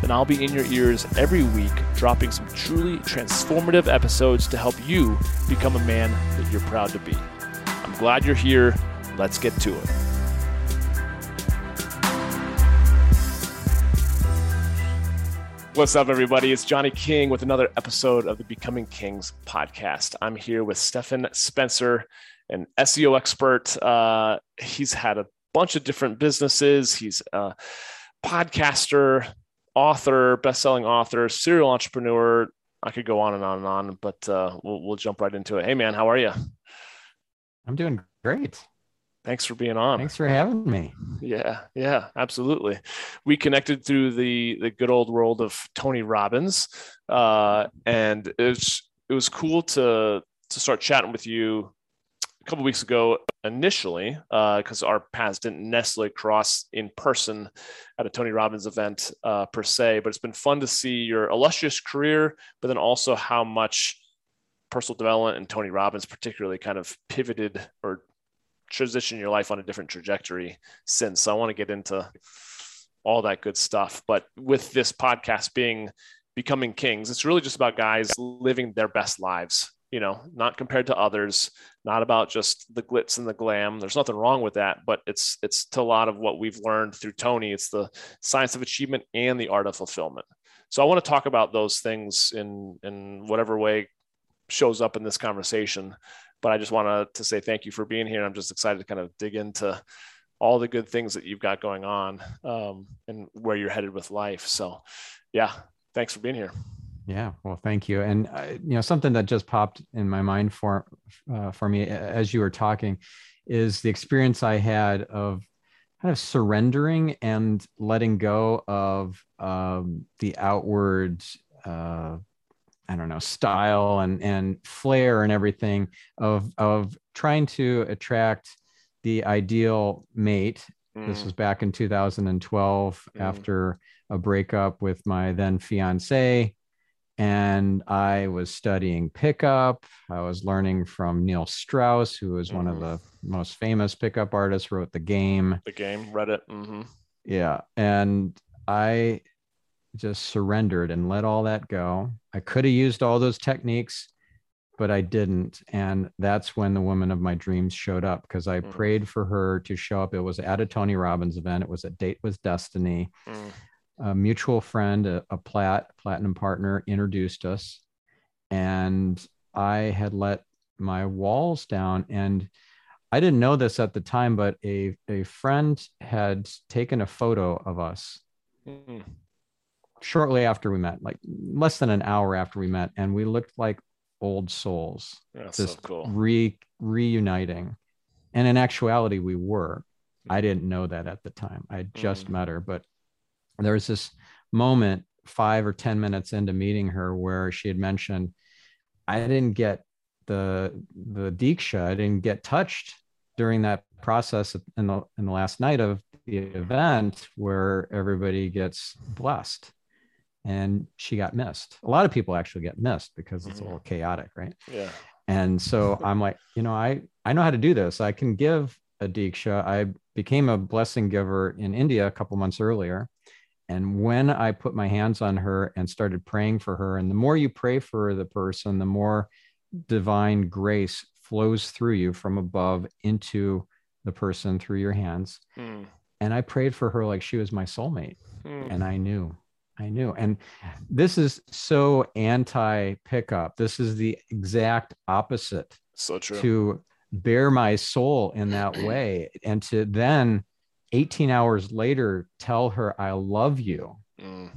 then I'll be in your ears every week, dropping some truly transformative episodes to help you become a man that you're proud to be. I'm glad you're here. Let's get to it. What's up, everybody? It's Johnny King with another episode of the Becoming Kings podcast. I'm here with Stephan Spencer, an SEO expert. Uh, he's had a bunch of different businesses. He's a podcaster, author, best-selling author, serial entrepreneur. I could go on and on and on, but uh, we'll, we'll jump right into it. Hey, man, how are you? I'm doing great. Thanks for being on. Thanks for having me. Yeah, yeah, absolutely. We connected through the the good old world of Tony Robbins, uh, and it was it was cool to to start chatting with you couple weeks ago initially because uh, our paths didn't necessarily cross in person at a Tony Robbins event uh, per se, but it's been fun to see your illustrious career, but then also how much personal development and Tony Robbins particularly kind of pivoted or transitioned your life on a different trajectory since. So I want to get into all that good stuff. But with this podcast being becoming kings, it's really just about guys living their best lives you know, not compared to others, not about just the glitz and the glam. There's nothing wrong with that, but it's it's to a lot of what we've learned through Tony. It's the science of achievement and the art of fulfillment. So I want to talk about those things in in whatever way shows up in this conversation. But I just want to say thank you for being here. I'm just excited to kind of dig into all the good things that you've got going on um, and where you're headed with life. So, yeah, thanks for being here. Yeah, well, thank you. And uh, you know, something that just popped in my mind for uh, for me as you were talking is the experience I had of kind of surrendering and letting go of um, the outward, uh, I don't know, style and and flair and everything of of trying to attract the ideal mate. Mm. This was back in 2012 mm. after a breakup with my then fiance and I was studying pickup. I was learning from Neil Strauss, who was mm-hmm. one of mm-hmm. the most famous pickup artists, wrote The Game. The Game, read it. Mm-hmm. Yeah. And I just surrendered and let all that go. I could have used all those techniques, but I didn't. And that's when the woman of my dreams showed up because I mm. prayed for her to show up. It was at a Tony Robbins event, it was a date with destiny. A mutual friend, a, a plat platinum partner, introduced us, and I had let my walls down. And I didn't know this at the time, but a a friend had taken a photo of us mm. shortly after we met, like less than an hour after we met, and we looked like old souls, That's just so cool. re reuniting. And in actuality, we were. I didn't know that at the time. I just mm. met her, but there was this moment five or 10 minutes into meeting her where she had mentioned, I didn't get the, the Diksha, I didn't get touched during that process in the, in the last night of the event where everybody gets blessed and she got missed. A lot of people actually get missed because it's a mm-hmm. little chaotic, right? Yeah. And so I'm like, you know, I I know how to do this. I can give a diksha. I became a blessing giver in India a couple months earlier, and when I put my hands on her and started praying for her, and the more you pray for the person, the more divine grace flows through you from above into the person through your hands. Mm. And I prayed for her like she was my soulmate. Mm. And I knew, I knew. And this is so anti pickup. This is the exact opposite. So true. To bare my soul in that way and to then 18 hours later tell her i love you mm.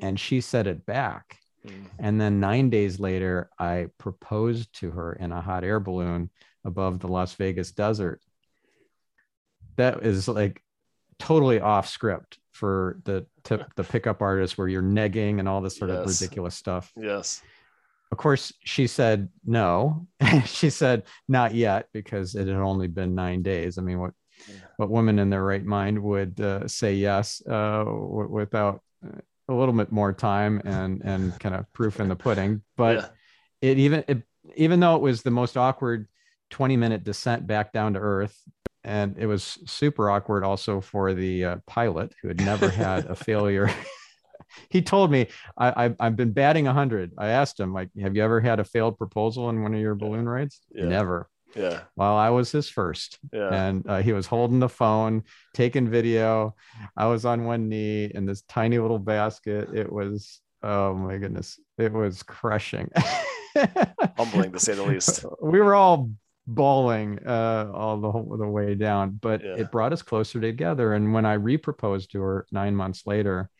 and she said it back mm. and then nine days later i proposed to her in a hot air balloon above the las vegas desert that is like totally off script for the tip the pickup artist where you're negging and all this sort Yes. of ridiculous stuff. Yes. Of course, she said no. she said not yet because it had only been nine days. I mean, what. What woman in their right mind would uh, say yes uh, w- without uh, a little bit more time and and kind of proof in the pudding? But Yeah. it even it, even though it was the most awkward 20 minute descent back down to earth and it was super awkward also for the uh, pilot who had never had a failure he told me I, I i've been batting 100 i asked him like have you ever had a failed proposal in one of your balloon rides Yeah. never Yeah. well i was his first Yeah. and uh, he was holding the phone taking video i was on one knee in this tiny little basket it was oh my goodness it was crushing Humbling to say the least. we were all bawling uh, all the whole the way down, but Yeah. it brought us closer together. And when I reproposed to her nine months later,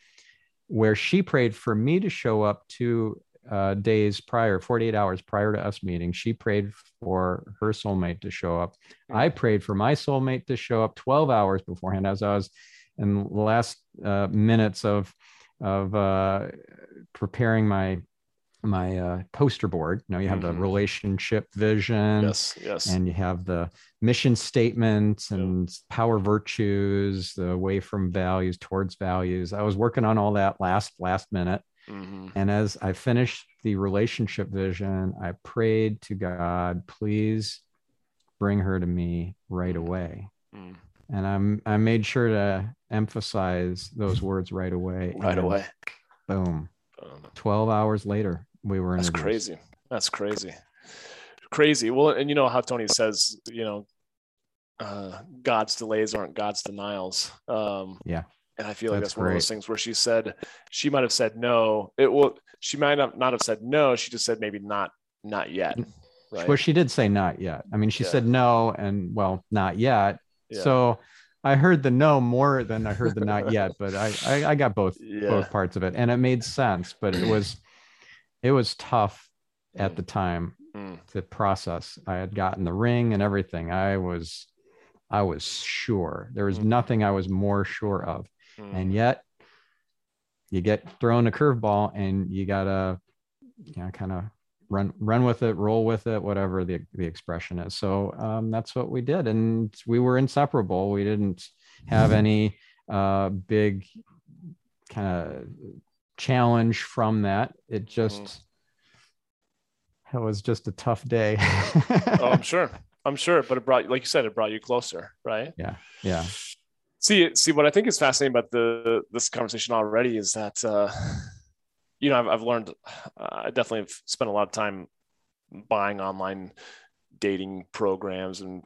where she prayed for me to show up two uh, days prior, 48 hours prior to us meeting, she prayed for her soulmate to show up. I prayed for my soulmate to show up 12 hours beforehand as I was in the last uh, minutes of of uh, preparing my my uh, poster board. Now you have the Mhm. relationship vision, Yes. Yes. and you have the mission statements and power virtues, the way from values towards values. I was working on all that last last minute, Mhm. and as I finished the relationship vision, I prayed to God, please bring her to me right away. Mm. And I'm I made sure to emphasize those words right away. Right away. Boom. Um, 12 hours later, we were in That's crazy. That's crazy. Crazy. Well, and you know how Tony says, you know, uh, God's delays aren't God's denials. Um, Yeah. And I feel like That's that's, one of those things where she said she might have said no. It will. She might not not have said no. She just said maybe not not yet. Right. Well, she did say not yet. I mean, she Yeah. said no, and well, not yet. Yeah. So I heard the no more than I heard the not yet, but I, I, I got both yeah. both parts of it, and it made sense. But it was it was tough at Mm. the time Mm. to process. I had gotten the ring and everything. I was I was sure there was Mm. nothing I was more sure of, Mm. and yet you get thrown a curveball and you gotta you know kind of run run with it roll with it whatever the, the expression is so um, that's what we did and we were inseparable we didn't have any uh, big kind of challenge from that it just it was just a tough day oh, I'm sure. I'm sure. But it brought, like you said, it brought you closer, right? Yeah, yeah see see what i think is fascinating about the this conversation already is that uh you know i've, I've learned uh, i definitely have spent a lot of time buying online dating programs and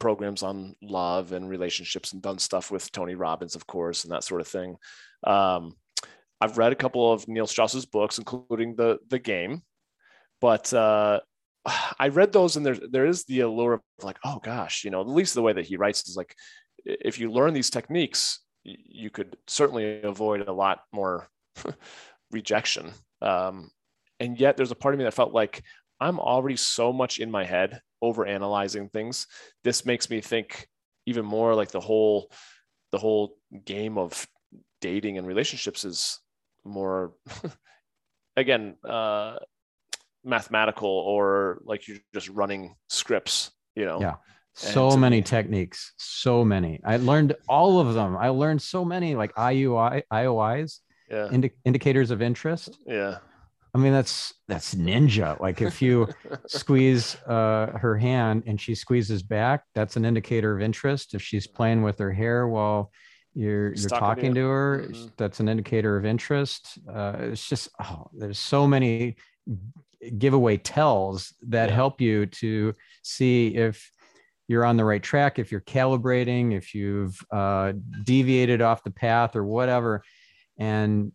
programs on love and relationships and done stuff with tony robbins of course and that sort of thing. Um i've read a couple of neil strauss's books including the the game but uh I read those and there there is the allure of like, oh gosh, you know, at least the way that he writes is like, if you learn these techniques, you could certainly avoid a lot more rejection. Um, and yet there's a part of me that felt like I'm already so much in my head over analyzing things. This makes me think even more like the whole the whole game of dating and relationships is more again uh mathematical or like you're just running scripts you know Yeah. So many techniques. So many. I learned all of them. I learned so many like iui iois yeah. indi- indicators of interest. Yeah. I mean that's that's ninja. Like if you squeeze uh, her hand and she squeezes back that's an indicator of interest. If she's playing with her hair while you're you're talking to talking to you. her Mhm. that's an indicator of interest. Uh, it's just oh there's so many giveaway tells that Yeah. help you to see if you're on the right track if you're calibrating if you've uh, deviated off the path or whatever. And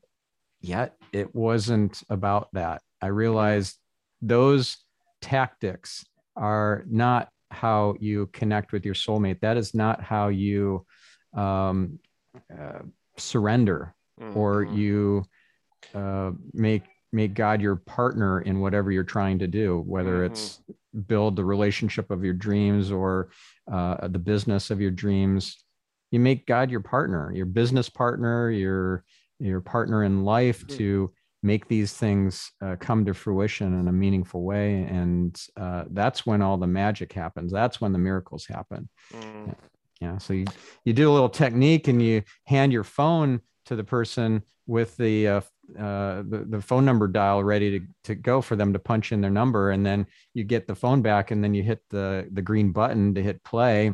yet it wasn't about that. I realized those tactics are not how you connect with your soulmate. That is not how you um, uh, surrender or Mhm. you uh, make make God your partner in whatever you're trying to do, whether it's build the relationship of your dreams or uh, the business of your dreams. you make God your partner, your business partner, your your partner in life mm-hmm. to make these things uh, come to fruition in a meaningful way and uh, that's when all the magic happens that's when the miracles happen mm. yeah so you, you do a little technique and you hand your phone to the person with the uh, the, the phone number dial ready to, to go for them to punch in their number and then you get the phone back and then you hit the the green button to hit play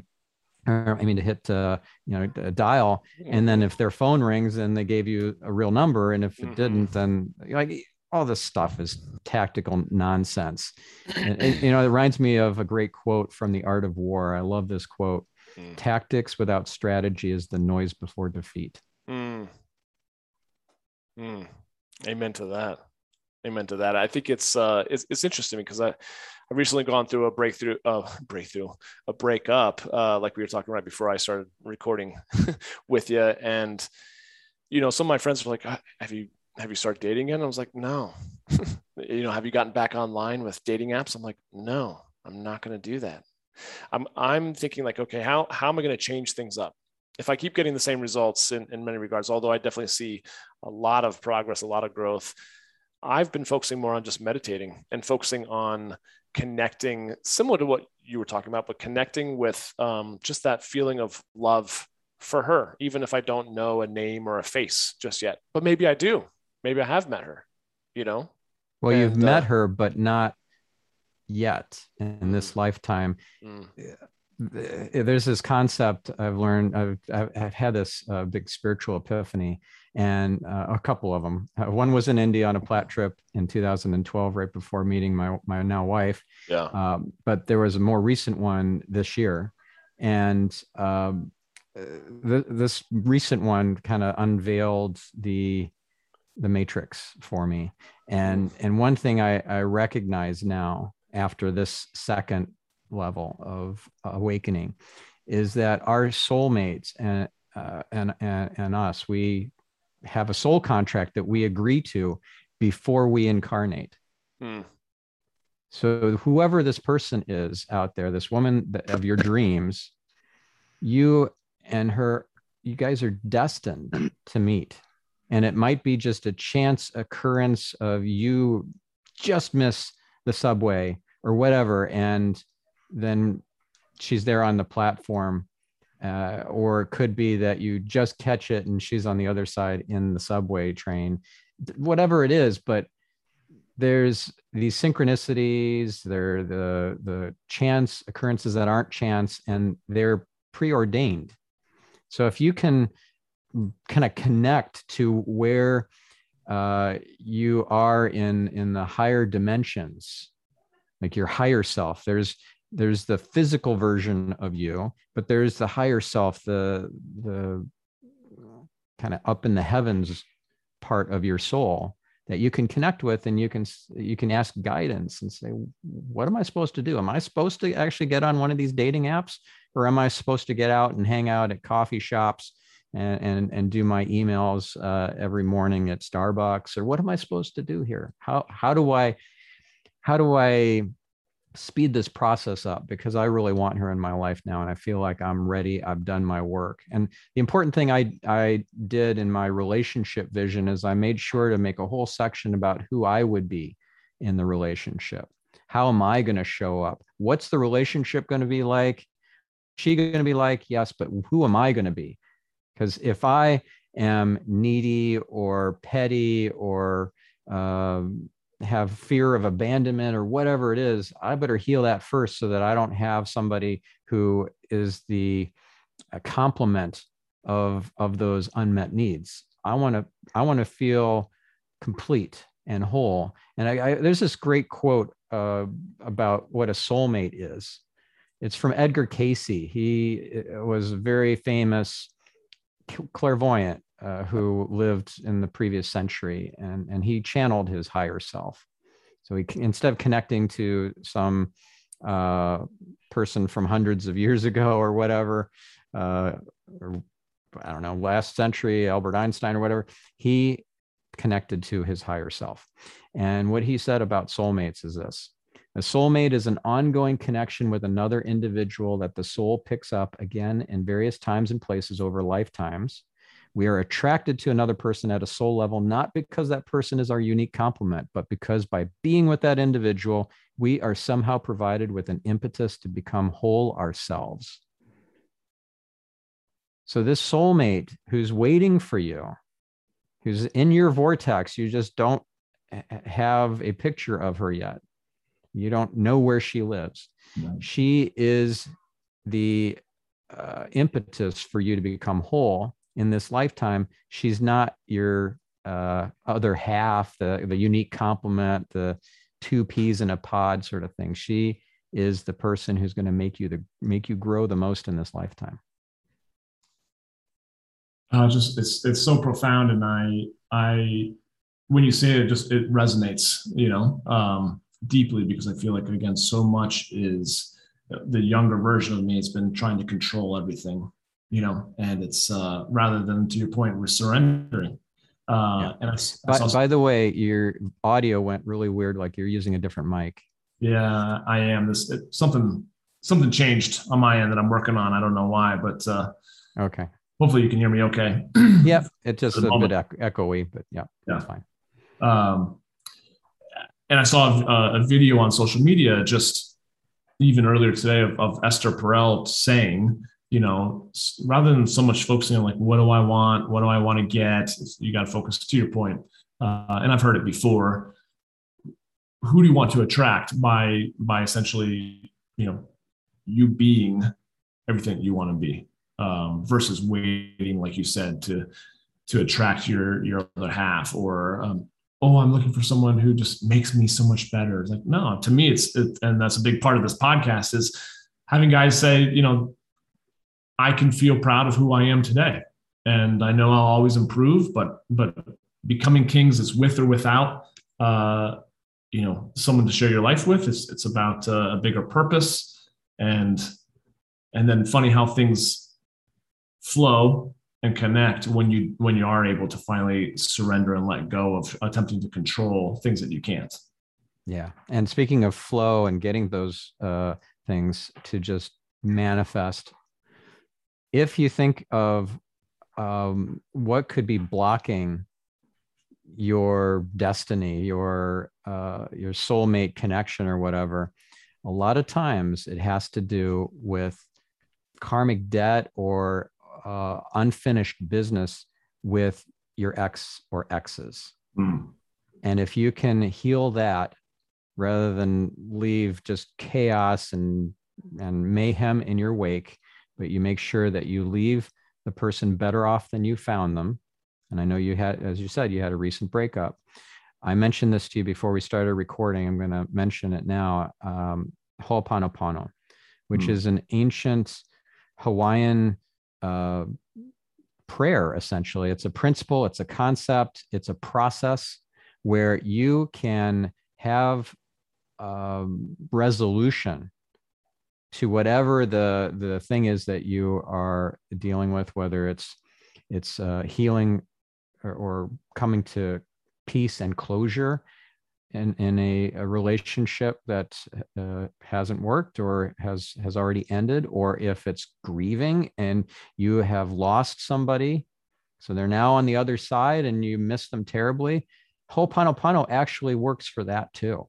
or I mean to hit uh, you know a dial, and then if their phone rings and they gave you a real number, and if it mm-hmm. didn't, then like all this stuff is tactical nonsense. and, and, you know, it reminds me of a great quote from The Art of War. I love this quote: mm. "Tactics without strategy is the noise before defeat." Mm. Mm. Amen to that. Amen to that. I think it's uh, it's, it's interesting because I I've recently gone through a breakthrough, uh, breakthrough, a breakup, uh, like we were talking right before I started recording with you. And, you know, some of my friends were like, uh, have you, have you started dating again? I was like, no, you know, have you gotten back online with dating apps? I'm like, no, I'm not going to do that. I'm, I'm thinking like, okay, how, how am I going to change things up? If I keep getting the same results in, in many regards, although I definitely see a lot of progress, a lot of growth, I've been focusing more on just meditating and focusing on connecting, similar to what you were talking about, but connecting with um, just that feeling of love for her, even if I don't know a name or a face just yet. But maybe I do. Maybe I have met her, you know? Well, and, you've uh, met her, but not yet in this lifetime. Mm. There's this concept I've learned, I've, I've had this uh, big spiritual epiphany and uh, a couple of them. Uh, one was in India on a plat trip in 2012, right before meeting my my now wife. Yeah. Um, but there was a more recent one this year, and um, uh, th- this recent one kind of unveiled the the matrix for me. And and one thing I, I recognize now after this second level of awakening is that our soulmates and uh, and, and and us we have a soul contract that we agree to before we incarnate. Hmm. So whoever this person is out there, this woman of your dreams, you and her, you guys are destined to meet. And it might be just a chance occurrence of you just miss the subway or whatever. And then she's there on the platform uh, or it could be that you just catch it and she's on the other side in the subway train. Whatever it is but there's these synchronicities they're the the chance occurrences that aren't chance and they're preordained. So if you can kind of connect to where uh, you are in in the higher dimensions like your higher self there's there's the physical version of you but there's the higher self the the kind of up in the heavens part of your soul that you can connect with and you can you can ask guidance and say what am i supposed to do? Am i supposed to actually get on one of these dating apps or am i supposed to get out and hang out at coffee shops and and, and do my emails uh, every morning at starbucks or what am i supposed to do here? How how do i how do i speed this process up because I really want her in my life now and I feel like I'm ready. I've done my work. And the important thing I I did in my relationship vision is I made sure to make a whole section about who I would be in the relationship. How am I going to show up? What's the relationship going to be like? She going to be like? Yes, but who am I going to be? Because if I am needy or petty or um, have fear of abandonment or whatever it is, I better heal that first so that I don't have somebody who is the complement of of those unmet needs. I want to I want to feel complete and whole. And I, I, there's this great quote uh, about what a soulmate is. It's from Edgar Cayce. He uh, was a very famous clairvoyant uh, who lived in the previous century, and and he channeled his higher self. So he instead of connecting to some uh, person from hundreds of years ago or whatever, uh, or I don't know, last century, Albert Einstein or whatever, he connected to his higher self. And what he said about soulmates is this A soulmate is an ongoing connection with another individual that the soul picks up again in various times and places over lifetimes. We are attracted to another person at a soul level, not because that person is our unique complement, but because by being with that individual, we are somehow provided with an impetus to become whole ourselves. So, this soulmate who's waiting for you, who's in your vortex, you just don't have a picture of her yet. You don't know where she lives. Right. She is the uh, impetus for you to become whole in this lifetime. She's not your uh, other half, the, the unique complement, the two peas in a pod sort of thing. She is the person who's going to make you the make you grow the most in this lifetime. Uh, just it's it's so profound, and I I when you say it, just it resonates, you know, um, deeply because I feel like again, so much is the younger version of me. It's been trying to control everything, you know, and it's uh, rather than to your point, we're surrendering. Uh, yeah. And I, I by, by the way, your audio went really weird, like you're using a different mic. Yeah, I am. This it, something something changed on my end that I'm working on. I don't know why, but uh, okay. Hopefully, you can hear me okay. yep, it's just a moment. bit echoey, but yeah, yeah, that's fine. Um, and I saw a, a, video on social media just even earlier today of, of Esther Perel saying, you know, rather than so much focusing on like, what do I want? What do I want to get? You got to focus to your point. Uh, and I've heard it before. Who do you want to attract by, by essentially, you know, you being everything you want to be um, versus waiting, like you said, to, to attract your, your other half or, um, oh i'm looking for someone who just makes me so much better it's like no to me it's it, and that's a big part of this podcast is having guys say you know i can feel proud of who i am today. And i know i'll always improve but but becoming kings is with or without uh you know someone to share your life with. It's it's about uh, a bigger purpose. And and then funny how things flow and connect when you when you are able to finally surrender and let go of attempting to control things that you can't. Yeah. And speaking of flow and getting those uh, things to just manifest if you think of um, what could be blocking your destiny your uh, your soulmate connection or whatever a lot of times it has to do with karmic debt or uh, unfinished business with your ex or exes. Mm. And if you can heal that rather than leave just chaos and, and mayhem in your wake, but you make sure that you leave the person better off than you found them. And I know you had, as you said, you had a recent breakup. I mentioned this to you before we started recording. I'm going to mention it now. Um, Ho'oponopono, which mm. is an ancient Hawaiian uh, prayer essentially it's a principle it's a concept it's a process where you can have um, resolution to whatever the the thing is that you are dealing with whether it's it's uh, healing or, or coming to peace and closure in, in a, a relationship that uh, hasn't worked or has has already ended or if it's grieving and you have lost somebody so they're now on the other side and you miss them terribly ho'oponopono actually works for that too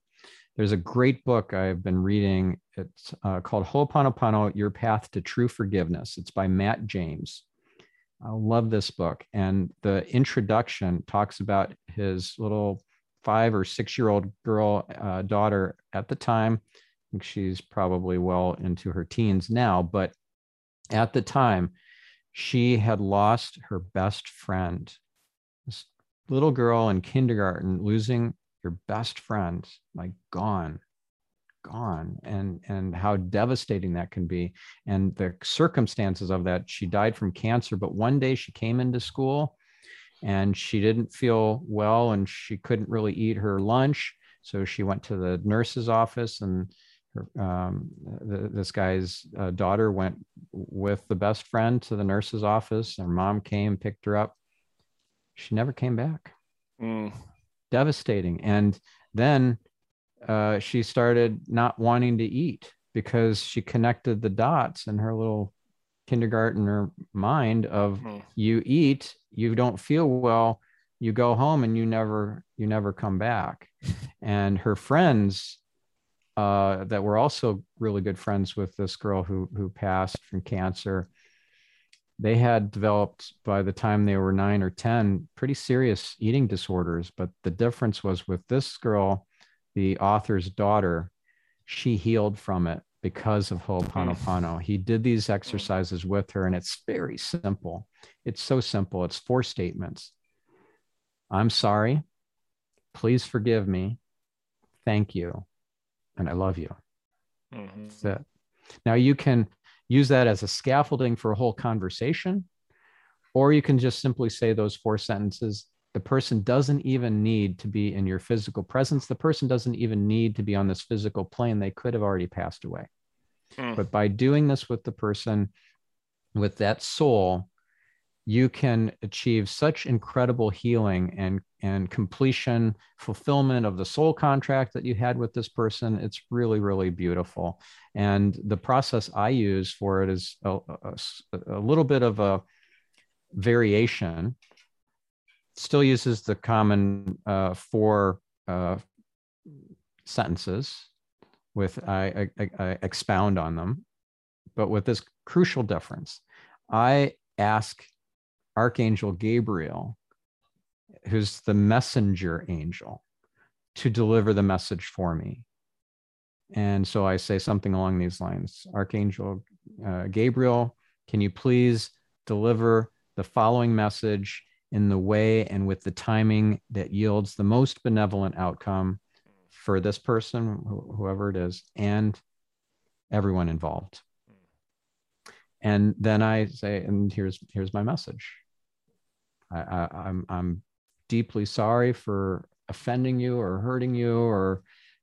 there's a great book i've been reading it's uh, called ho'oponopono your path to true forgiveness it's by matt james i love this book and the introduction talks about his little five or six year old girl uh, daughter at the time. I think she's probably well into her teens now, but at the time, she had lost her best friend. This little girl in kindergarten losing your best friend, like gone, gone, and and how devastating that can be, and the circumstances of that. She died from cancer, but one day she came into school and she didn't feel well and she couldn't really eat her lunch. So she went to the nurse's office and her, um, the, this guy's uh, daughter went with the best friend to the nurse's office. Her mom came, picked her up. She never came back. Mm. Devastating. And then uh, she started not wanting to eat because she connected the dots in her little kindergartner mind of Mm. you eat, you don't feel well, you go home and you never you never come back. And her friends uh, that were also really good friends with this girl who who passed from cancer, they had developed by the time they were nine or ten pretty serious eating disorders. But the difference was with this girl, the author's daughter, she healed from it because of Ho'oponopono. He did these exercises with her, and it's very simple. It's so simple. It's four statements. I'm sorry. Please forgive me. Thank you. And I love you. Mhm. That's it. Now you can use that as a scaffolding for a whole conversation, or you can just simply say those four sentences. The person doesn't even need to be in your physical presence. The person doesn't even need to be on this physical plane. They could have already passed away. Mm. But by doing this with the person, with that soul, you can achieve such incredible healing and and completion fulfillment of the soul contract that you had with this person. It's really really beautiful. And the process i use for it is a, a- a little bit of a variation. Still uses the common uh, four uh, sentences with I, I, I expound on them. But with this crucial difference i ask archangel gabriel who's the messenger angel to deliver the message for me. And so i say something along these lines. Archangel uh, gabriel can you please deliver the following message in the way and with the timing that yields the most benevolent outcome for this person wh- whoever it is and everyone involved? And then i say and here's here's my message I, I i'm i'm deeply sorry for offending you or hurting you or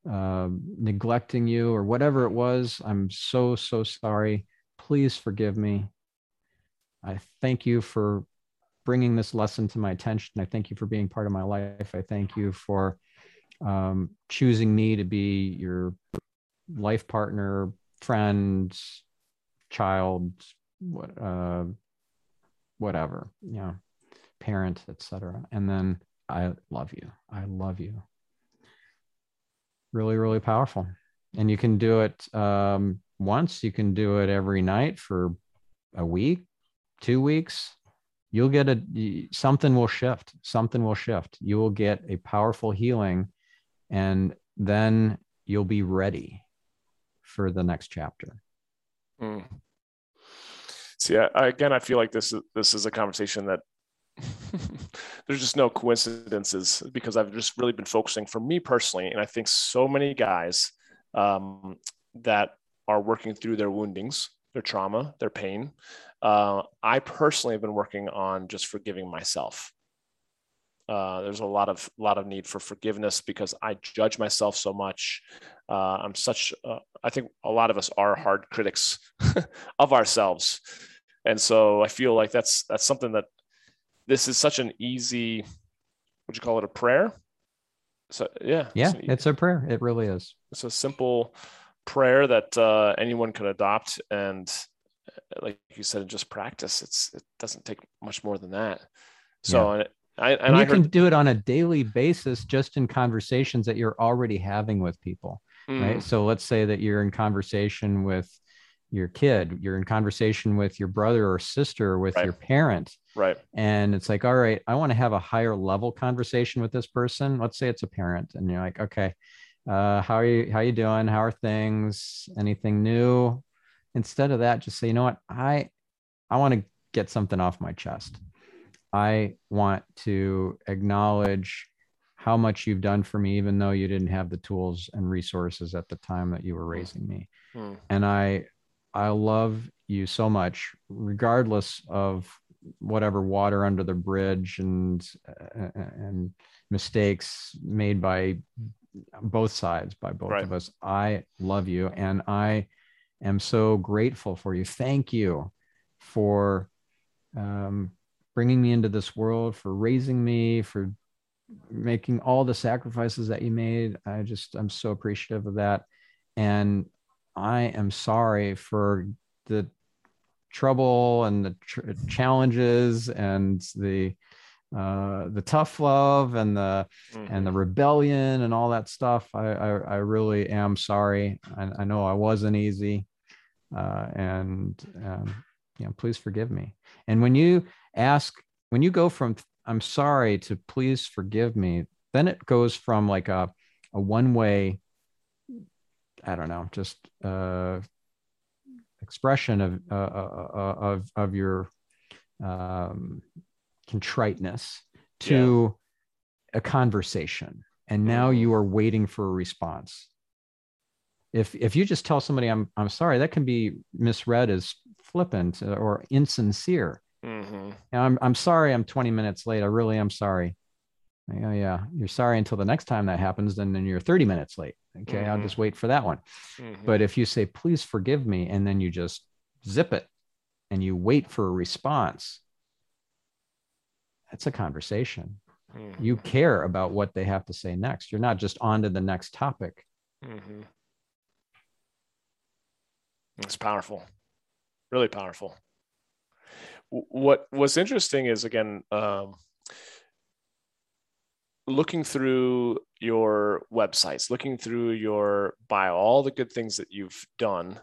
uh, neglecting you or whatever it was. I'm so so sorry. Please forgive me. I thank you for bringing this lesson to my attention. I thank you for being part of my life. I thank you for um, choosing me to be your life partner friend child what uh whatever. Know parent etc and then i love you. I love you. Really really powerful. And you can do it um once. You can do it every night for a week two weeks. You'll get a something will shift. Something will shift. You will get a powerful healing and then you'll be ready for the next chapter. Mm. See, I, again, I feel like this is this is a conversation that there's just no coincidences because I've just really been focusing for me personally, and I think so many guys um, that are working through their woundings, their trauma, their pain. Uh, I personally have been working on just forgiving myself. Uh, there's a lot of lot of need for forgiveness because I judge myself so much. Uh, I'm such. I think a lot of us are hard critics of ourselves, and so I feel like that's that's something that this is such an easy. Would you call it a prayer? So yeah, yeah it's, it's a prayer it really is it's a simple prayer that uh, anyone can adopt, and uh, like you said, just practice. It's it doesn't take much more than that. So and I and, and I you heard can do it on a daily basis just in conversations that you're already having with people right Mm, so let's say that you're in conversation with your kid you're in conversation with your brother or sister or with Right. your parent right. and it's like all right i want to have a higher level conversation with this person. Let's say it's a parent and you're like okay uh, how are you how are you doing? How are things? Anything new? Instead of that just say you know what? I i want to get something off my chest. I want to acknowledge how much you've done for me even though you didn't have the tools and resources at the time that you were raising me. Mm, and i i love you so much regardless of whatever water under the bridge and uh, and mistakes made by both sides by both Right. of us i love you and i am so grateful for you thank you for um, bringing me into this world for raising me for making all the sacrifices that you made. I just, I'm so appreciative of that. And I am sorry for the trouble and the tr- challenges and the, uh, the tough love and the mm-hmm. and the mm-hmm. rebellion and all that stuff. I I, I really am sorry. I, I, know I wasn't easy, uh, and um, you know, please forgive me. And when you ask, when you go from I'm sorry to please forgive me, then it goes from like a, a one way, I don't know, just uh, expression of, uh, uh, uh, of, of your um, contriteness to yeah. a conversation. And now mm-hmm. you are waiting for a response. If, if you just tell somebody I'm, I'm sorry, that can be misread as flippant or insincere. Mm-hmm. I'm I'm sorry. I'm 20 minutes late. I really am sorry. Oh yeah, you're sorry until the next time that happens, and then you're 30 minutes late. Okay, mm-hmm. I'll just wait for that one. Mm-hmm. But if you say please forgive me, and then you just zip it, and you wait for a response, that's a conversation. You mm-hmm. care about what they have to say next. You're not just on to the next topic. Mm-hmm. It's powerful, really powerful what what's interesting is again um, looking through your websites looking through your bio all the good things that you've done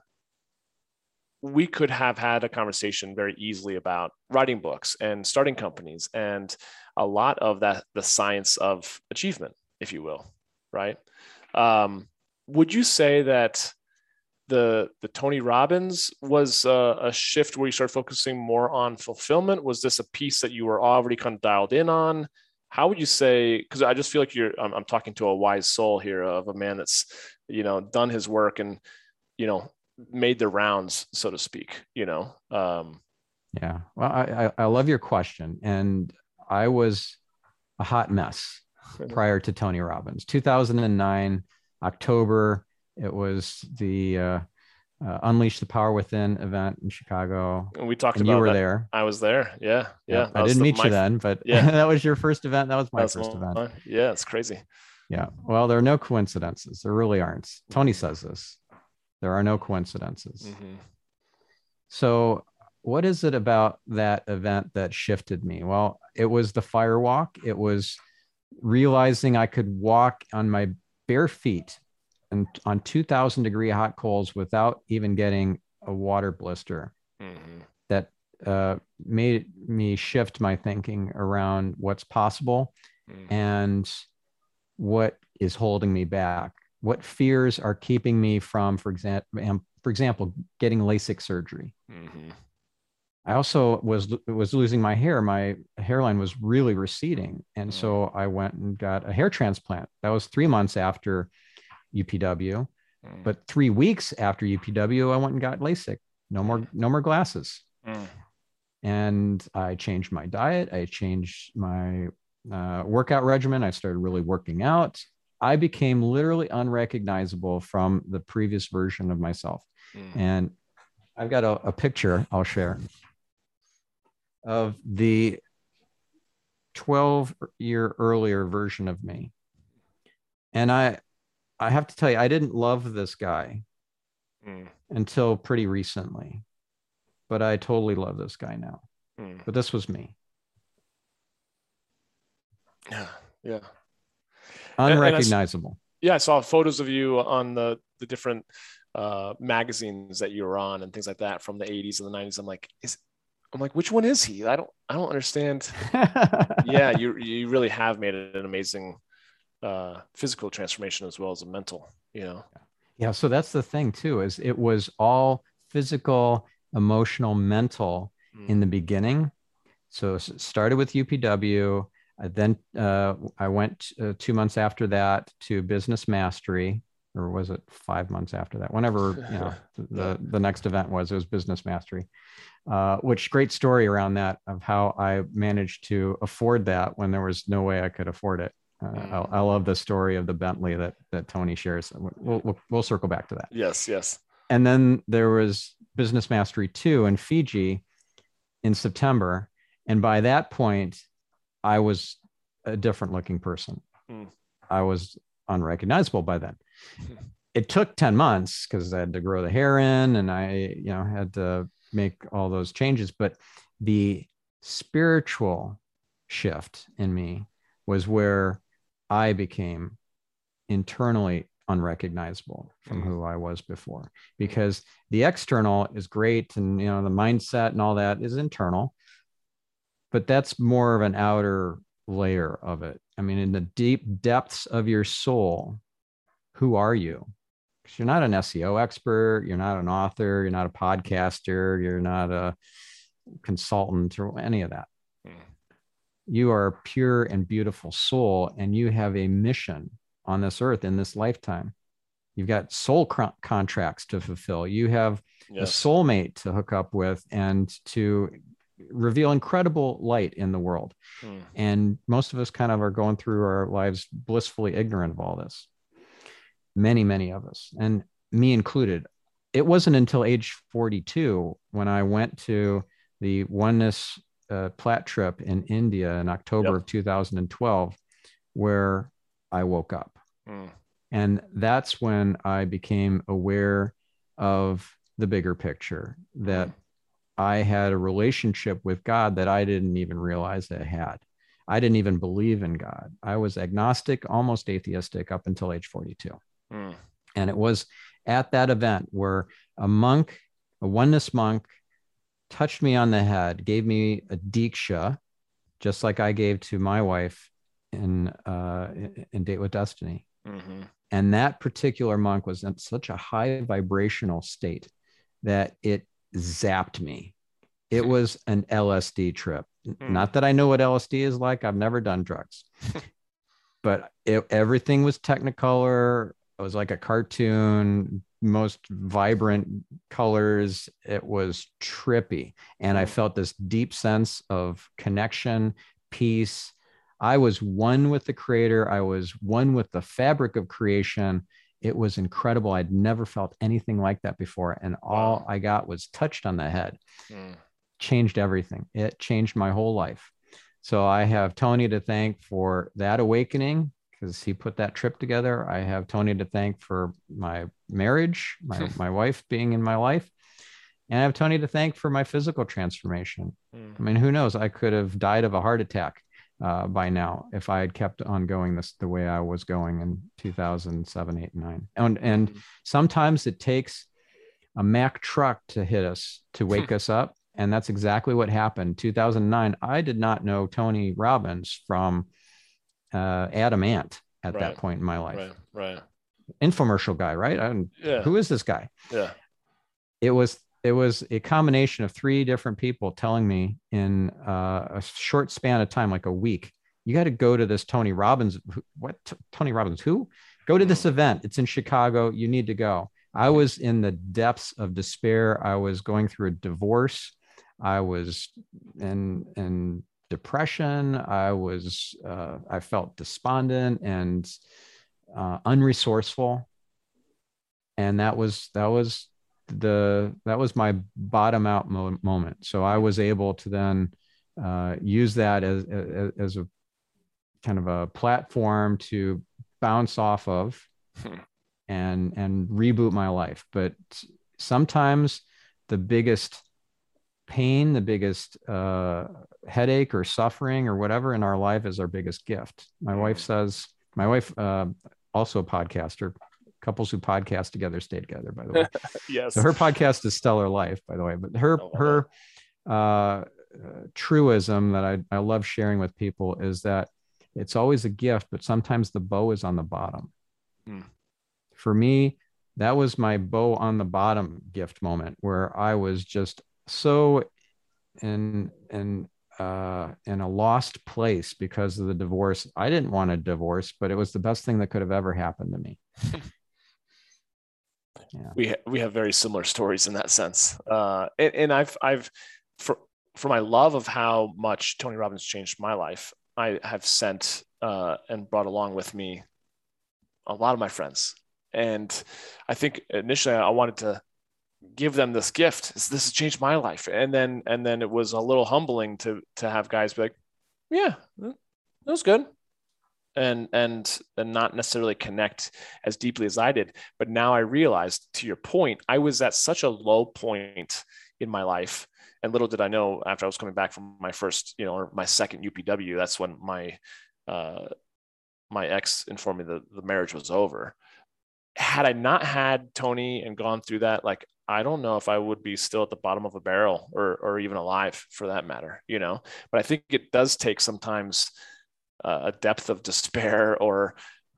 we could have had a conversation very easily about writing books and starting companies and a lot of that the science of achievement if you will right um, would you say that the the Tony Robbins was uh, a shift where you started focusing more on fulfillment? Was this a piece that you were already kind of dialed in on? How would you say? Because I just feel like you're I'm, I'm, talking to a wise soul here of a man that's you know done his work and you know made the rounds, so to speak. You know. Um, yeah. Well, I, I love your question, and I was a hot mess prior to Tony Robbins. 2009 October it was the uh, uh, Unleash the Power Within event in Chicago. And we talked and about you were that. there. I was there. Yeah, yeah. I didn't the, meet you then, but yeah, that was your first event. That was my That's first event. Yeah, it's crazy. Yeah. Well, there are no coincidences. There really aren't. Tony says this. There are no coincidences. Mm-hmm. So, what is it about that event that shifted me? Well, it was the fire walk. It was realizing I could walk on my bare feet and on 2000 degree hot coals without even getting a water blister mm-hmm. that uh, made me shift my thinking around what's possible mm-hmm. and what is holding me back what fears are keeping me from for example for example getting lasik surgery mm-hmm. i also was was losing my hair my hairline was really receding and so mm. i went and got a hair transplant that was three months after UPW. Mm. But three weeks after UPW, I went and got LASIK. No more, mm. no more glasses. Mm. And I changed my diet. I changed my uh, workout regimen. I started really working out. I became literally unrecognizable from the previous version of myself. Mm. And I've got a, a picture I'll share of the 12 year earlier version of me. And I, I have to tell you, I didn't love this guy mm. until pretty recently, but I totally love this guy now. Mm. But this was me. Yeah, yeah, unrecognizable. And, and I, yeah, I saw photos of you on the the different uh, magazines that you were on and things like that from the 80s and the 90s. I'm like, is I'm like, which one is he? I don't I don't understand. yeah, you you really have made it an amazing uh, physical transformation as well as a mental you know? Yeah so that's the thing too is it was all physical emotional mental mm. in the beginning. So it started with upw I then uh, i went uh, two months after that to business mastery or was it five months after that? Whenever you know the, the next event was it was business mastery. Uh, which great story around that of how i managed to afford that when there was no way i could afford it uh, I, I, love the story of the Bentley that that Tony shares. We'll, we'll, we'll circle back to that. Yes, yes. And then there was Business Mastery two in Fiji in September, and by that point, I was a different looking person. Hmm. I was unrecognizable by then. It took 10 months because I had to grow the hair in and I, you know, had to make all those changes. But the spiritual shift in me was where I became internally unrecognizable from Mm. who I was before because the external is great and you know the mindset and all that is internal but that's more of an outer layer of it i mean in the deep depths of your soul who are you because you're not an seo expert you're not an author you're not a podcaster you're not a consultant or any of that Mm. You are a pure and beautiful soul and you have a mission on this earth in this lifetime. You've got soul cr- contracts to fulfill. You have a Yes. soulmate to hook up with and to reveal incredible light in the world. Hmm. and most of us kind of are going through our lives blissfully ignorant of all this. Many many of us and me included. It wasn't until age 42 when i went to the oneness uh, plat trip in india in october Yep. of 2012 where i woke up Hmm. and that's when I became aware of the bigger picture that I had a relationship with God that I didn't even realize I had. I didn't even believe in God. I was agnostic, almost atheistic up until age 42. Hmm. And it was at that event where a monk, a oneness monk, touched me on the head, gave me a diksha, just like I gave to my wife in uh, in- Date with Destiny. Mhm. And that particular monk was in such a high vibrational state that it zapped me. It was an LSD trip. Mm. Not that I know what LSD is like, I've never done drugs, but it, everything was technicolor. It was like a cartoon, most vibrant colors. It was trippy. And I Mm. felt this deep sense of connection, peace. I was one with the creator. I was one with the fabric of creation. It was incredible. I'd never felt anything like that before. And all Wow. I got was touched on the head Hmm. changed everything. It changed my whole life. So I have Tony to thank for that awakening because he put that trip together. I have Tony to thank for my marriage, my, my wife being in my life. And I have Tony to thank for my physical transformation. Hmm. I mean, who knows? I could have died of a heart attack uh, by now if I had kept on going this the way I was going in 2007, 8, 9. And, and Mhm. sometimes it takes a Mack truck to hit us to wake us up. And that's exactly what happened. 2009, I did not know Tony Robbins from uh, Adam Ant at Right. that point in my life. right, right. Infomercial guy, right? I don't- Yeah, Who is this guy? yeah. It was it was a combination of three different people telling me in uh, a short span of time, like a week, you got to go to this Tony Robbins. What Tony Robbins? Who? Go to this event. It's in Chicago. You need to go. I was in the depths of despair. I was going through a divorce. I was in in depression. I was uh, I felt despondent and uh, unresourceful, and that was that was the that was my bottom out mo- moment. So I was able to then uh, use that as, as as a kind of a platform to bounce off of Hmm. and and reboot my life. But sometimes the biggest pain, the biggest uh, headache or suffering or whatever in our life is our biggest gift. My wife says, my wife, uh, also a podcaster, couples who podcast together stay together, by the way. Yes. so her podcast is Stellar Life, by the way. But her, her uh, uh, truism that I, I love sharing with people is that it's always a gift, but sometimes the bow is on the bottom. Hmm. For me, that was my bow on the bottom gift moment where I was just so in in uh in a lost place because of the divorce. I didn't want a divorce, but it was the best thing that could have ever happened to me. yeah. we ha- we have very similar stories in that sense. Uh, and, and I've I've for for my love of how much Tony Robbins changed my life, I have sent uh, and brought along with me a lot of my friends, and I think initially I wanted to give them this gift. This has changed my life, and then and then it was a little humbling to to have guys be like, yeah. It was good. And and and not necessarily connect as deeply as I did. But now I realized, to your point, I was at such a low point in my life. And little did I know after I was coming back from my first, you know, or my second UPW, that's when my uh my ex informed me that the marriage was over. Had I not had Tony and gone through that, like I don't know if I would be still at the bottom of a barrel or or even alive for that matter, you know. But I think it does take sometimes uh, a depth of despair or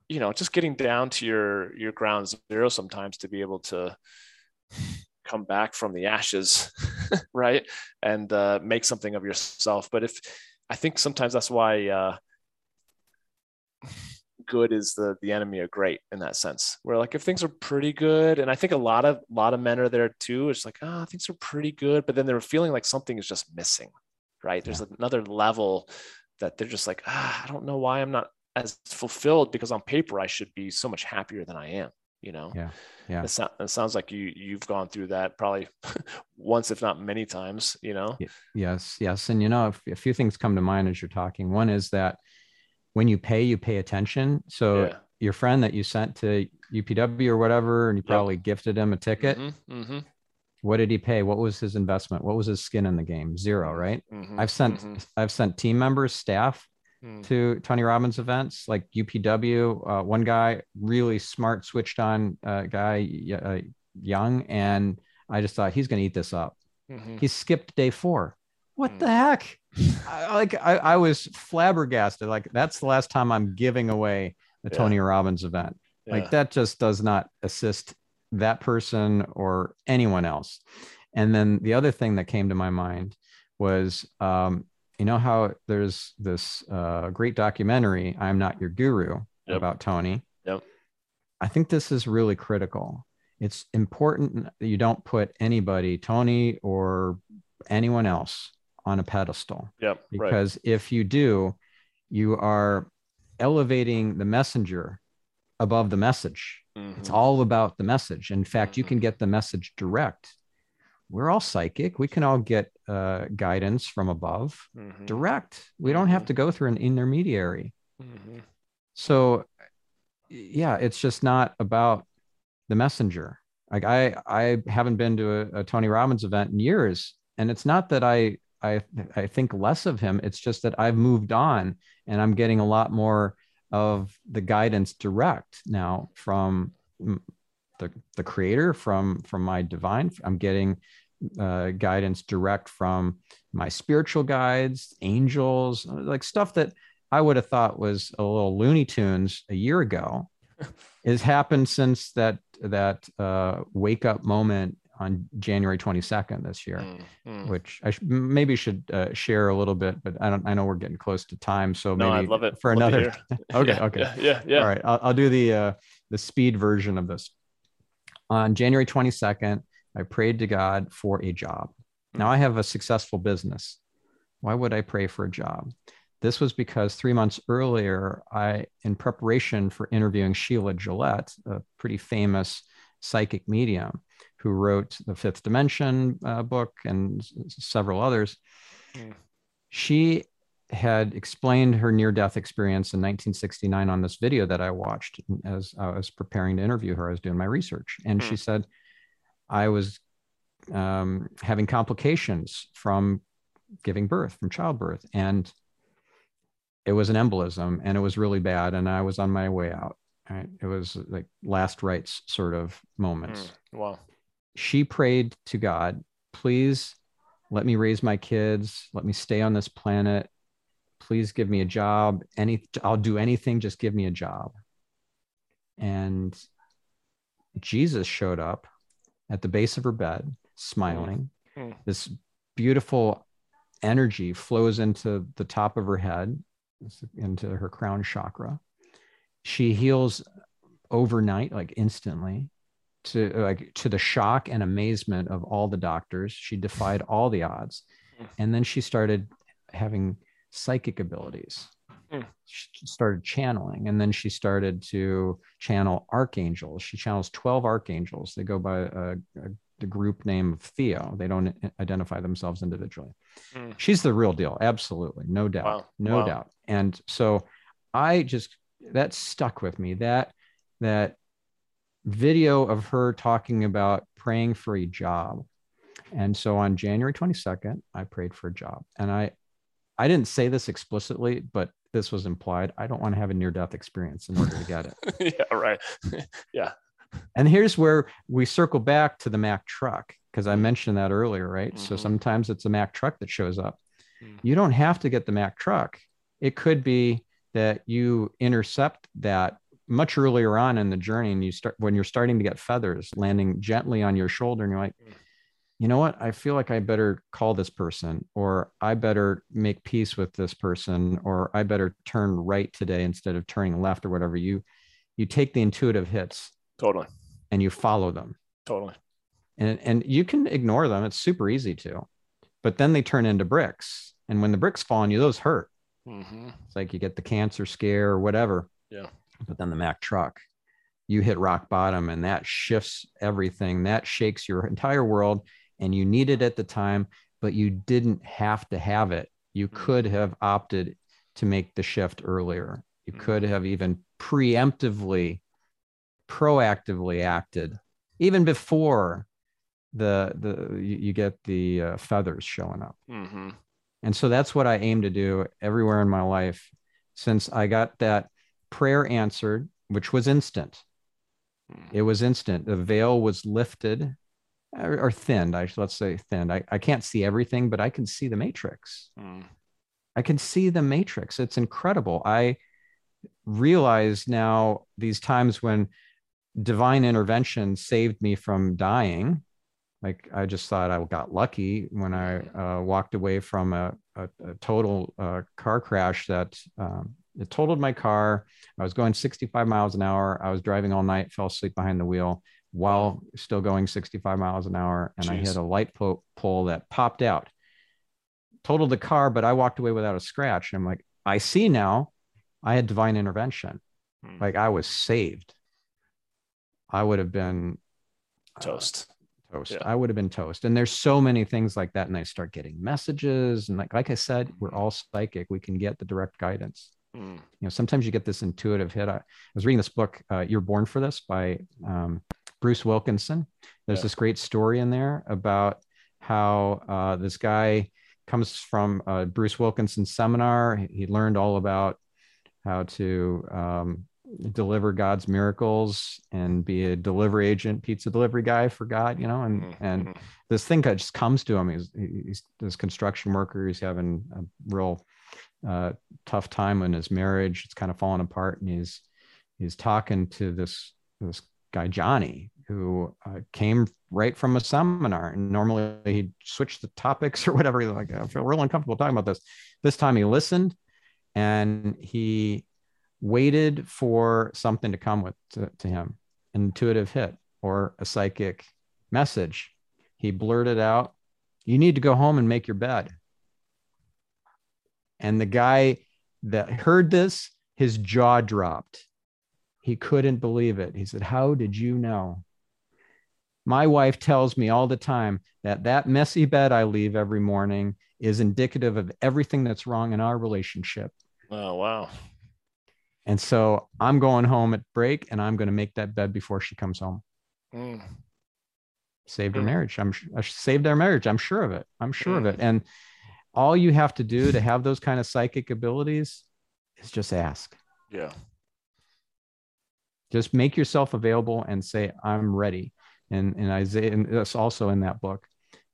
you know just getting down to your your ground zero sometimes to be able to come back from the ashes, right, and uh, make something of yourself. But if I think sometimes that's why. Uh, good is the the enemy of great in that sense. Where like if things are pretty good, and I think a lot of a lot of men are there too. It's like ah, oh, things are pretty good, but then they're feeling like something is just missing, right? There's yeah. another level that they're just like ah, I don't know why I'm not as fulfilled because on paper I should be so much happier than I am. You know. Yeah. Yeah. It, so, it sounds like you you've gone through that probably once, if not many times. You know. Yes. Yes. And you know, a few things come to mind as you're talking. One is that when you pay, you pay attention. So yeah. your friend that you sent to UPW or whatever, and you probably yep. gifted him a ticket. Mm-hmm, mm-hmm. What did he pay? What was his investment? What was his skin in the game? Zero, mm-hmm, right? Mm-hmm, I've sent mm-hmm. I've sent team members, staff mm. to Tony Robbins events like UPW. Uh, one guy, really smart, switched on uh, guy, uh, young, and I just thought he's going to eat this up. Mm-hmm. He skipped day four. What mm. the heck? I, like I, I, was flabbergasted. Like that's the last time I'm giving away the yeah. Tony Robbins event. Yeah. Like that just does not assist that person or anyone else. And then the other thing that came to my mind was, um, you know how there's this uh, great documentary, "I'm Not Your Guru," yep. about Tony. Yep. I think this is really critical. It's important that you don't put anybody, Tony or anyone else, on a pedestal. Yep. Because right. if you do, you are elevating the messenger above the message. Mm-hmm. It's all about the message. In fact, mm-hmm. you can mm-hmm. get the message direct. We're all psychic. We can all get uh, guidance from above mm-hmm. direct. We don't have mm-hmm. to go through an intermediary. Mm-hmm. So, yeah, it's just not about the messenger. Like I, I haven't been to a, a Tony Robbins event in years, and it's not that I I I think less of him. It's just that I've moved on and I'm getting a lot more of the guidance direct now from the the creator from from my divine. I'm getting uh, guidance direct from my spiritual guides, angels, like stuff that I would have thought was a little Looney Tunes a year ago. has happened since that that uh, wake up moment on January 22nd this year, mm, mm. which I sh- maybe should uh, share a little bit, but I don't. I know we're getting close to time, so no, maybe I love it. for love another. okay, yeah, okay, yeah, yeah, yeah, All right, I'll, I'll do the uh, the speed version of this. On January 22nd, I prayed to God for a job. Mm. Now I have a successful business. Why would I pray for a job? This was because three months earlier, I, in preparation for interviewing Sheila Gillette, a pretty famous psychic medium, who wrote the Fifth Dimension uh, book and s- several others. Mm. She had explained her near death experience in 1969 on this video that I watched as I was preparing to interview her. I was doing my research. And mm. she said, I was um, having complications from giving birth, from childbirth. And it was an embolism and it was really bad. And I was on my way out. Right? It was like last rites sort of moments. Mm. Wow she prayed to God, please let me raise my kids, let me stay on this planet. Please give me a job. Any I'll do anything, just give me a job. And Jesus showed up at the base of her bed, smiling. Mm-hmm. This beautiful energy flows into the top of her head, into her crown chakra. She heals overnight, like instantly to like to the shock and amazement of all the doctors she defied all the odds mm. and then she started having psychic abilities mm. she started channeling and then she started to channel archangels she channels 12 archangels they go by a, a the group name of Theo. They don't identify themselves individually. Mm. She's the real deal. Absolutely. No doubt. Wow. No Wow. doubt. And so I just, that stuck with me that, that video of her talking about praying for a job. And so on January 22nd, I prayed for a job. And I, I didn't say this explicitly, but this was implied. I don't want to have a near death experience in order to get it. yeah, right. yeah. And here's where we circle back to the Mack truck because I mentioned that earlier, right? So Mhm. sometimes it's a Mack truck that shows up. Mm. You don't have to get the Mack truck. It could be that you intercept that much earlier on in the journey and you start when you're starting to get feathers landing gently on your shoulder and you're like, Mm. you know what? I feel like I better call this person or I better make peace with this person or I better turn right today instead of turning left or whatever. You you take the intuitive hits Totally. and you follow them Totally. and and you can ignore them it's super easy to but then they turn into bricks and when the bricks fall on you those hurt hmm it's like you get the cancer scare or whatever Yeah. But then the mac truck you hit rock bottom and that shifts everything. That shakes your entire world and you need it at the time but you didn't have to have it. You Mhm. could have opted to make the shift earlier. You Mhm. could have even preemptively proactively acted even before the the you, get the uh, feathers showing up. Hmm and so that's what I aim to do everywhere in my life. Since I got that prayer answered, which was instant. It was instant. The veil was lifted or, or thinned. I let's say thinned. I, I can't see everything, but I can see the matrix. Mm. I can see the matrix. It's incredible. I realize now these times when divine intervention saved me from dying. Like I just thought I got lucky when I uh, walked away from a, a, a total uh, car crash that um, it totaled my car. I was going 65 miles an hour. I was driving all night, fell asleep behind the wheel while still going 65 miles an hour. And I Jeez. hit a light po- pole that popped out, totaled the car, but I walked away without a scratch. And I'm like, I see now I had divine intervention. Mm. Like I was saved. I would have been uh, Toast. toast. Yeah. I would have been toast. And there's so many things like that. And I start getting messages. And like, like I said, we're all psychic. We can get the direct guidance. Mm. You know, sometimes you get this intuitive hit. I, I was reading this book, uh, You're Born for This by um, Bruce Wilkinson. There's Yeah. this great story in there about how uh, this guy comes from uh, Bruce Wilkinson's seminar. He, learned all about how to um, deliver God's miracles and be a delivery agent, pizza delivery guy for God, you know, and Mhm. and Mhm. this thing that just comes to him. He's, he's this construction worker. He's having a real uh, tough time in his marriage. It's kind of falling apart, and he's he's talking to this this guy Johnny who uh, came right from a seminar. And normally he'd switch the topics or whatever. He's like, I feel real uncomfortable talking about this. This time he listened, and he waited for something to come with to, to him, an intuitive hit or a psychic message. He blurted out, "You need to go home and make your bed." And the guy that heard this, his jaw dropped. He couldn't believe it. He said, How did you know? My wife tells me all the time that that messy bed I leave every morning is indicative of everything that's wrong in our relationship. Oh wow. And so I'm going home at break and I'm going to make that bed before she comes home. Mm. Saved her Hmm. marriage. I'm I saved our marriage. I'm sure of it. I'm sure of it. And all you have to do to have those kind of psychic abilities is just ask. Yeah. just make yourself available and say i'm ready. And and isaiah and that's also in that book.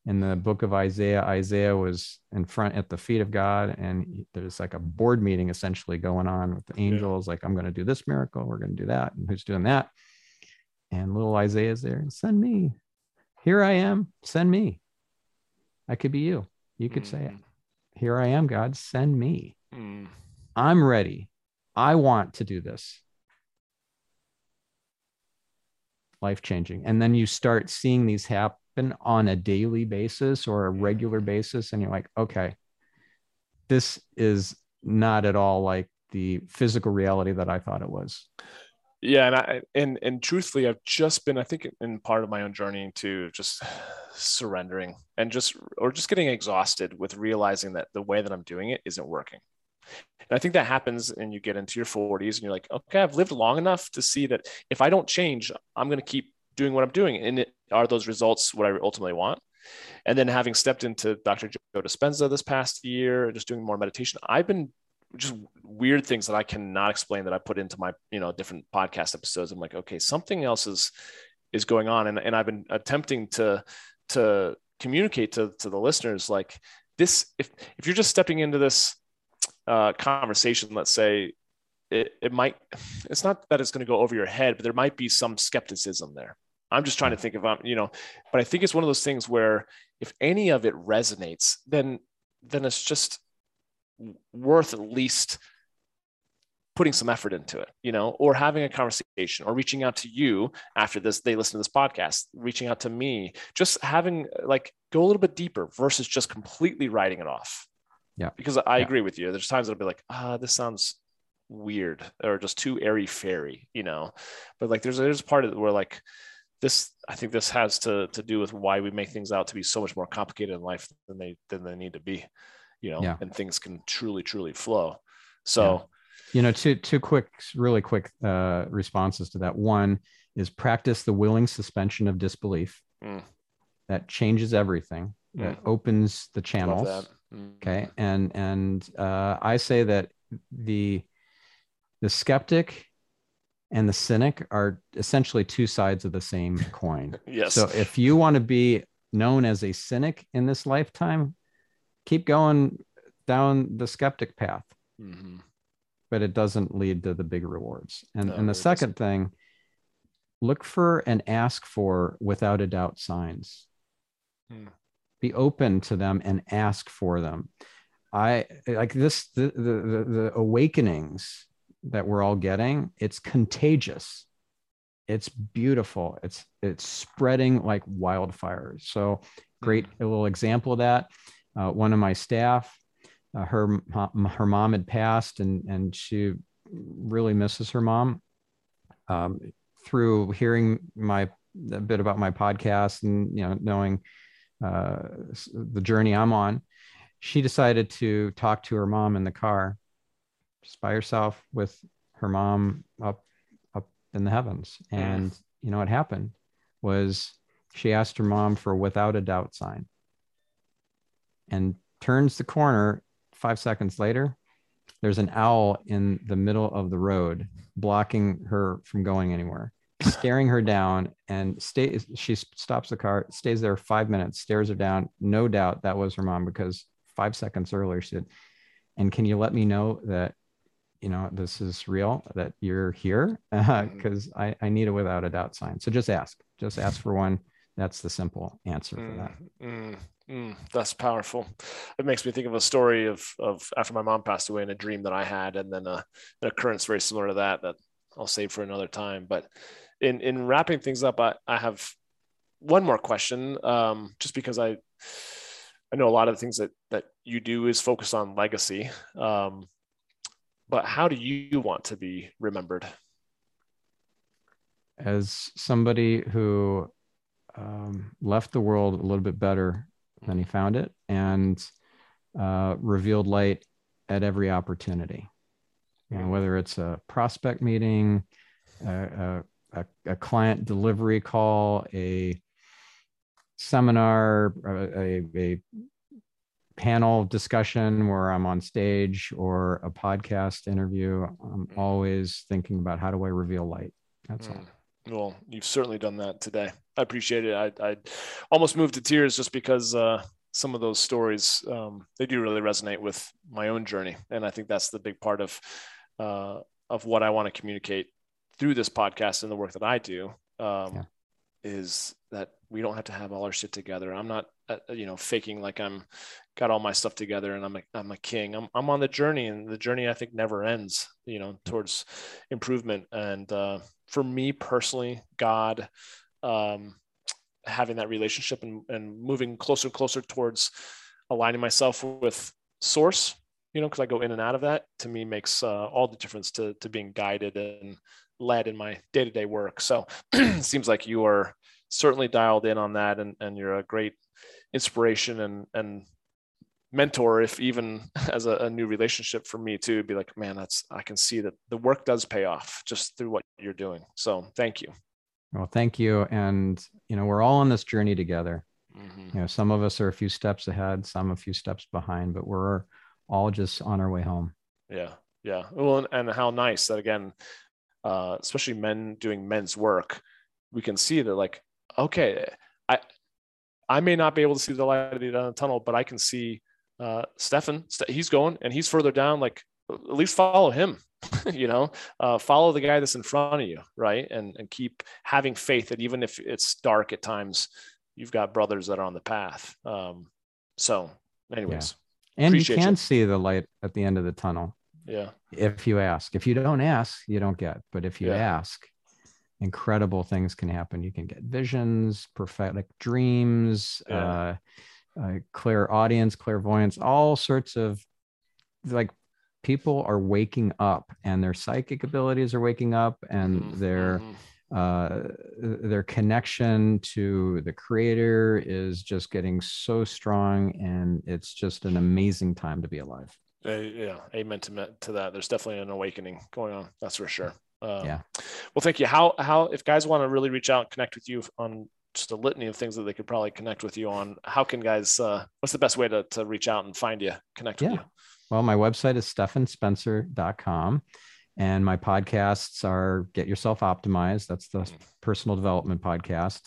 In the book of isaiah isaiah was in front at the feet of god and there's like a board meeting essentially going on with the angels like i'm going to do this miracle we're going to do that and who's doing that? And little isaiah's there send me. Here i am. Send me. I could be you. You could say it mm. Here i am god send me Mm. i'm ready i want to do this life changing. And then you start seeing these happen on a daily basis or a regular basis. And you're like, okay, this is not at all like the physical reality that I thought it was. Yeah, and I and and truthfully, I've just been, I think, in part of my own journey to just surrendering and just or just getting exhausted with realizing that the way that I'm doing it isn't working. And I think that happens and you get into your 40s and you're like, okay, I've lived long enough to see that if I don't change, I'm going to keep doing what I'm doing. And it, are those results what I ultimately want? And then having stepped into Dr. Joe Dispenza this past year, just doing more meditation, I've been just weird things that I cannot explain that I put into my, you know, different podcast episodes. I'm like, okay, something else is is going on. And, and I've been attempting to to communicate to, to the listeners like this, if if you're just stepping into this uh, conversation, let's say it, it might it's not that it's going to go over your head, but there might be some skepticism there. I'm just trying to think of, um, you know, but I think it's one of those things where if any of it resonates, then then it's just worth at least putting some effort into it, you know, or having a conversation or reaching out to you after this, they listen to this podcast, reaching out to me, just having like go a little bit deeper versus just completely writing it off. Yeah. Because I yeah. agree with you. There's times I'll be like, ah, this sounds weird or just too airy fairy, you know, but like there's, there's a part of it where like this, I think this has to, to do with why we make things out to be so much more complicated in life than they, than they need to be you know, yeah. and things can truly, truly flow. So, yeah. you know, two two quick, really quick uh, responses to that. One is practice the willing suspension of disbelief. Mm. That changes everything. Mm. That opens the channels. Mm. Okay, and and uh, I say that the the skeptic and the cynic are essentially two sides of the same coin. yes. So if you want to be known as a cynic in this lifetime, keep going down the skeptic path. Mm-hmm. But it doesn't lead to the big rewards. And, no, and the second thing, look for and ask for without a doubt signs. Hmm. Be open to them and ask for them. I like this the, the, the, awakenings that we're all getting, it's contagious. It's beautiful. It's it's spreading like wildfire. So great hmm. a little example of that uh, one of my staff. Uh, her her mom had passed, and and she really misses her mom. Um, through hearing my a bit about my podcast and you know knowing uh, the journey I'm on, she decided to talk to her mom in the car, just by herself with her mom up up in the heavens. And you know what happened was she asked her mom for a without a doubt sign and turns the corner five seconds later there's an owl in the middle of the road blocking her from going anywhere staring her down and stays she stops the car stays there five minutes stares her down. No doubt that was her mom because five seconds earlier she said and can you let me know that you know this is real that you're here? Because uh, I, I need a without a doubt sign. So just ask just ask for one. That's the simple answer for that. Mm, mm. Mm, that's powerful. It makes me think of a story of of after my mom passed away in a dream that I had, and then a, an occurrence very similar to that that I'll save for another time. But in in wrapping things up, I, I have one more question, um, just because I I know a lot of the things that that you do is focus on legacy. Um, but how do you want to be remembered? As somebody who um, left the world a little bit better then he found it and uh, revealed light at every opportunity. Whether it's a prospect meeting, a, a, a client delivery call, a seminar, a, a, panel discussion where I'm on stage, or a podcast interview, I'm mm. always thinking about how do I reveal light. That's mm. all. Well, you've certainly done that today. I appreciate it. I, I almost moved to tears just because uh, some of those stories um, they do really resonate with my own journey, and I think that's the big part of uh, of what I want to communicate through this podcast and the work that I do. Um, yeah. Is that we don't have to have all our shit together. I'm not, uh, you know, faking like I'm got all my stuff together and I'm a, I'm a king. I'm, I'm on the journey and the journey I think never ends, you know, towards improvement. And uh, for me personally, God, um, having that relationship and, and moving closer and closer towards aligning myself with source you know, because I go in and out of that, to me makes uh, all the difference to to being guided and led in my day to day work. So it seems like you are certainly dialed in on that, and and you're a great inspiration and and mentor if even as a, a, new relationship for me too be like man that's i can see that the work does pay off just through what you're doing. So thank you. Well thank you. And you know we're all on this journey together. Mm-hmm. you know some of us are a few steps ahead some a few steps behind but we're all just on our way home. Yeah. Yeah. Well and, how nice that again uh, especially men doing men's work we can see that like okay i i may not be able to see the light at the end of the tunnel but i can see uh, Stephan, he's going and he's further down. Like at least follow him, you know, uh, follow the guy that's in front of you, right? And and keep having faith that even if it's dark at times, you've got brothers that are on the path. Um, so, anyways, yeah. and you can you. see the light at the end of the tunnel. Yeah. If you ask, if you don't ask, you don't get. But if you yeah. ask, incredible things can happen. You can get visions, prophetic dreams. Yeah. Uh, uh, clairaudience, clairvoyance, all sorts of like people are waking up and their psychic abilities are waking up and mm-hmm. their mm-hmm. uh, their connection to the creator is just getting so strong and it's just an amazing time to be alive uh, yeah amen to, to that there's definitely an awakening going on that's for sure um, yeah well thank you how how if guys want to really reach out and connect with you on just a litany of things that they could probably connect with you on. How can guys, uh, what's the best way to, to reach out and find you, connect yeah. with you? Well, my website is stephanspencer.com and my podcasts are Get Yourself Optimized. That's the mm-hmm. personal development podcast.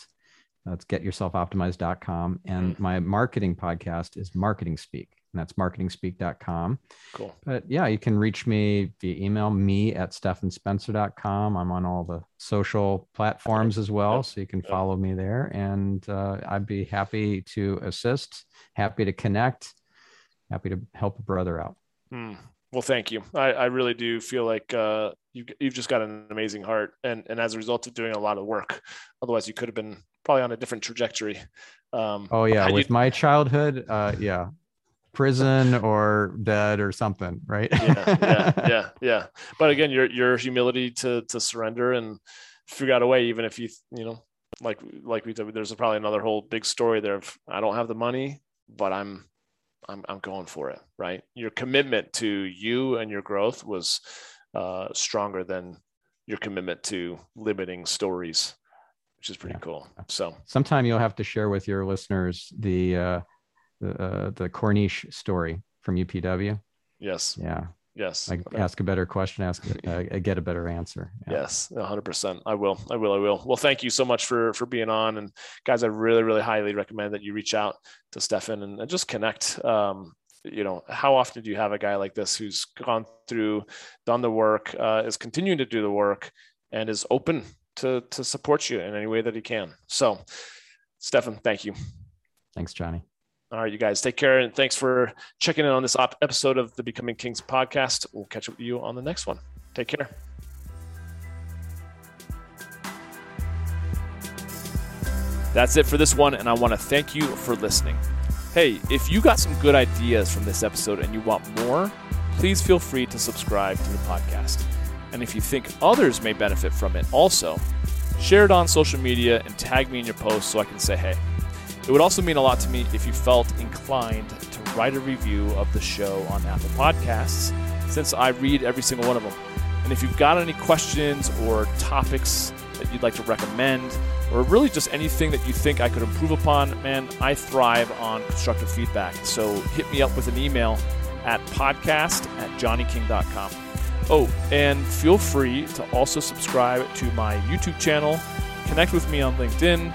That's getyourselfoptimized.com. And mm-hmm. my marketing podcast is Marketing Speak and that's marketingspeak.com. Cool. But yeah, you can reach me via email, me at stephanspencer.com. I'm on all the social platforms as well. So you can follow me there. And uh, I'd be happy to assist, happy to connect, happy to help a brother out. Hmm. Well, thank you. I, I really do feel like uh, you, you've just got an amazing heart. And, and as a result of doing a lot of work, otherwise you could have been probably on a different trajectory. Um, oh yeah. With you, my childhood, uh, yeah, prison or dead or something, right? yeah, yeah, yeah, yeah. But again, your your humility to to surrender and figure out a way, even if you you know, like like we did, there's probably another whole big story there of I don't have the money, but I'm I'm I'm going for it, right? Your commitment to you and your growth was uh, stronger than your commitment to limiting stories, which is pretty yeah. cool. So sometime you'll have to share with your listeners the uh, the uh, the Corniche story from UPW. Yes. Yeah. Yes. Like okay. ask a better question, ask uh, get a better answer. Yeah. Yes, hundred percent. I will. I will. I will. Well, thank you so much for for being on, and guys, I really, really highly recommend that you reach out to Stephan and, and just connect. Um, you know, how often do you have a guy like this who's gone through, done the work, uh, is continuing to do the work, and is open to to support you in any way that he can? So, Stephan, thank you. Thanks, Johnny. All right, you guys take care. And thanks for checking in on this op- episode of the Becoming Kings podcast. We'll catch up with you on the next one. Take care. That's it for this one, and I want to thank you for listening. Hey, if you got some good ideas from this episode and you want more, please feel free to subscribe to the podcast. And if you think others may benefit from it also, share it on social media and tag me in your post so I can say hey. It would also mean a lot to me if you felt inclined to write a review of the show on Apple Podcasts, since I read every single one of them. And if you've got any questions or topics that you'd like to recommend, or really just anything that you think I could improve upon, man, I thrive on constructive feedback. So hit me up with an email at podcast at johnnyking.com. Oh, and feel free to also subscribe to my YouTube channel, connect with me on LinkedIn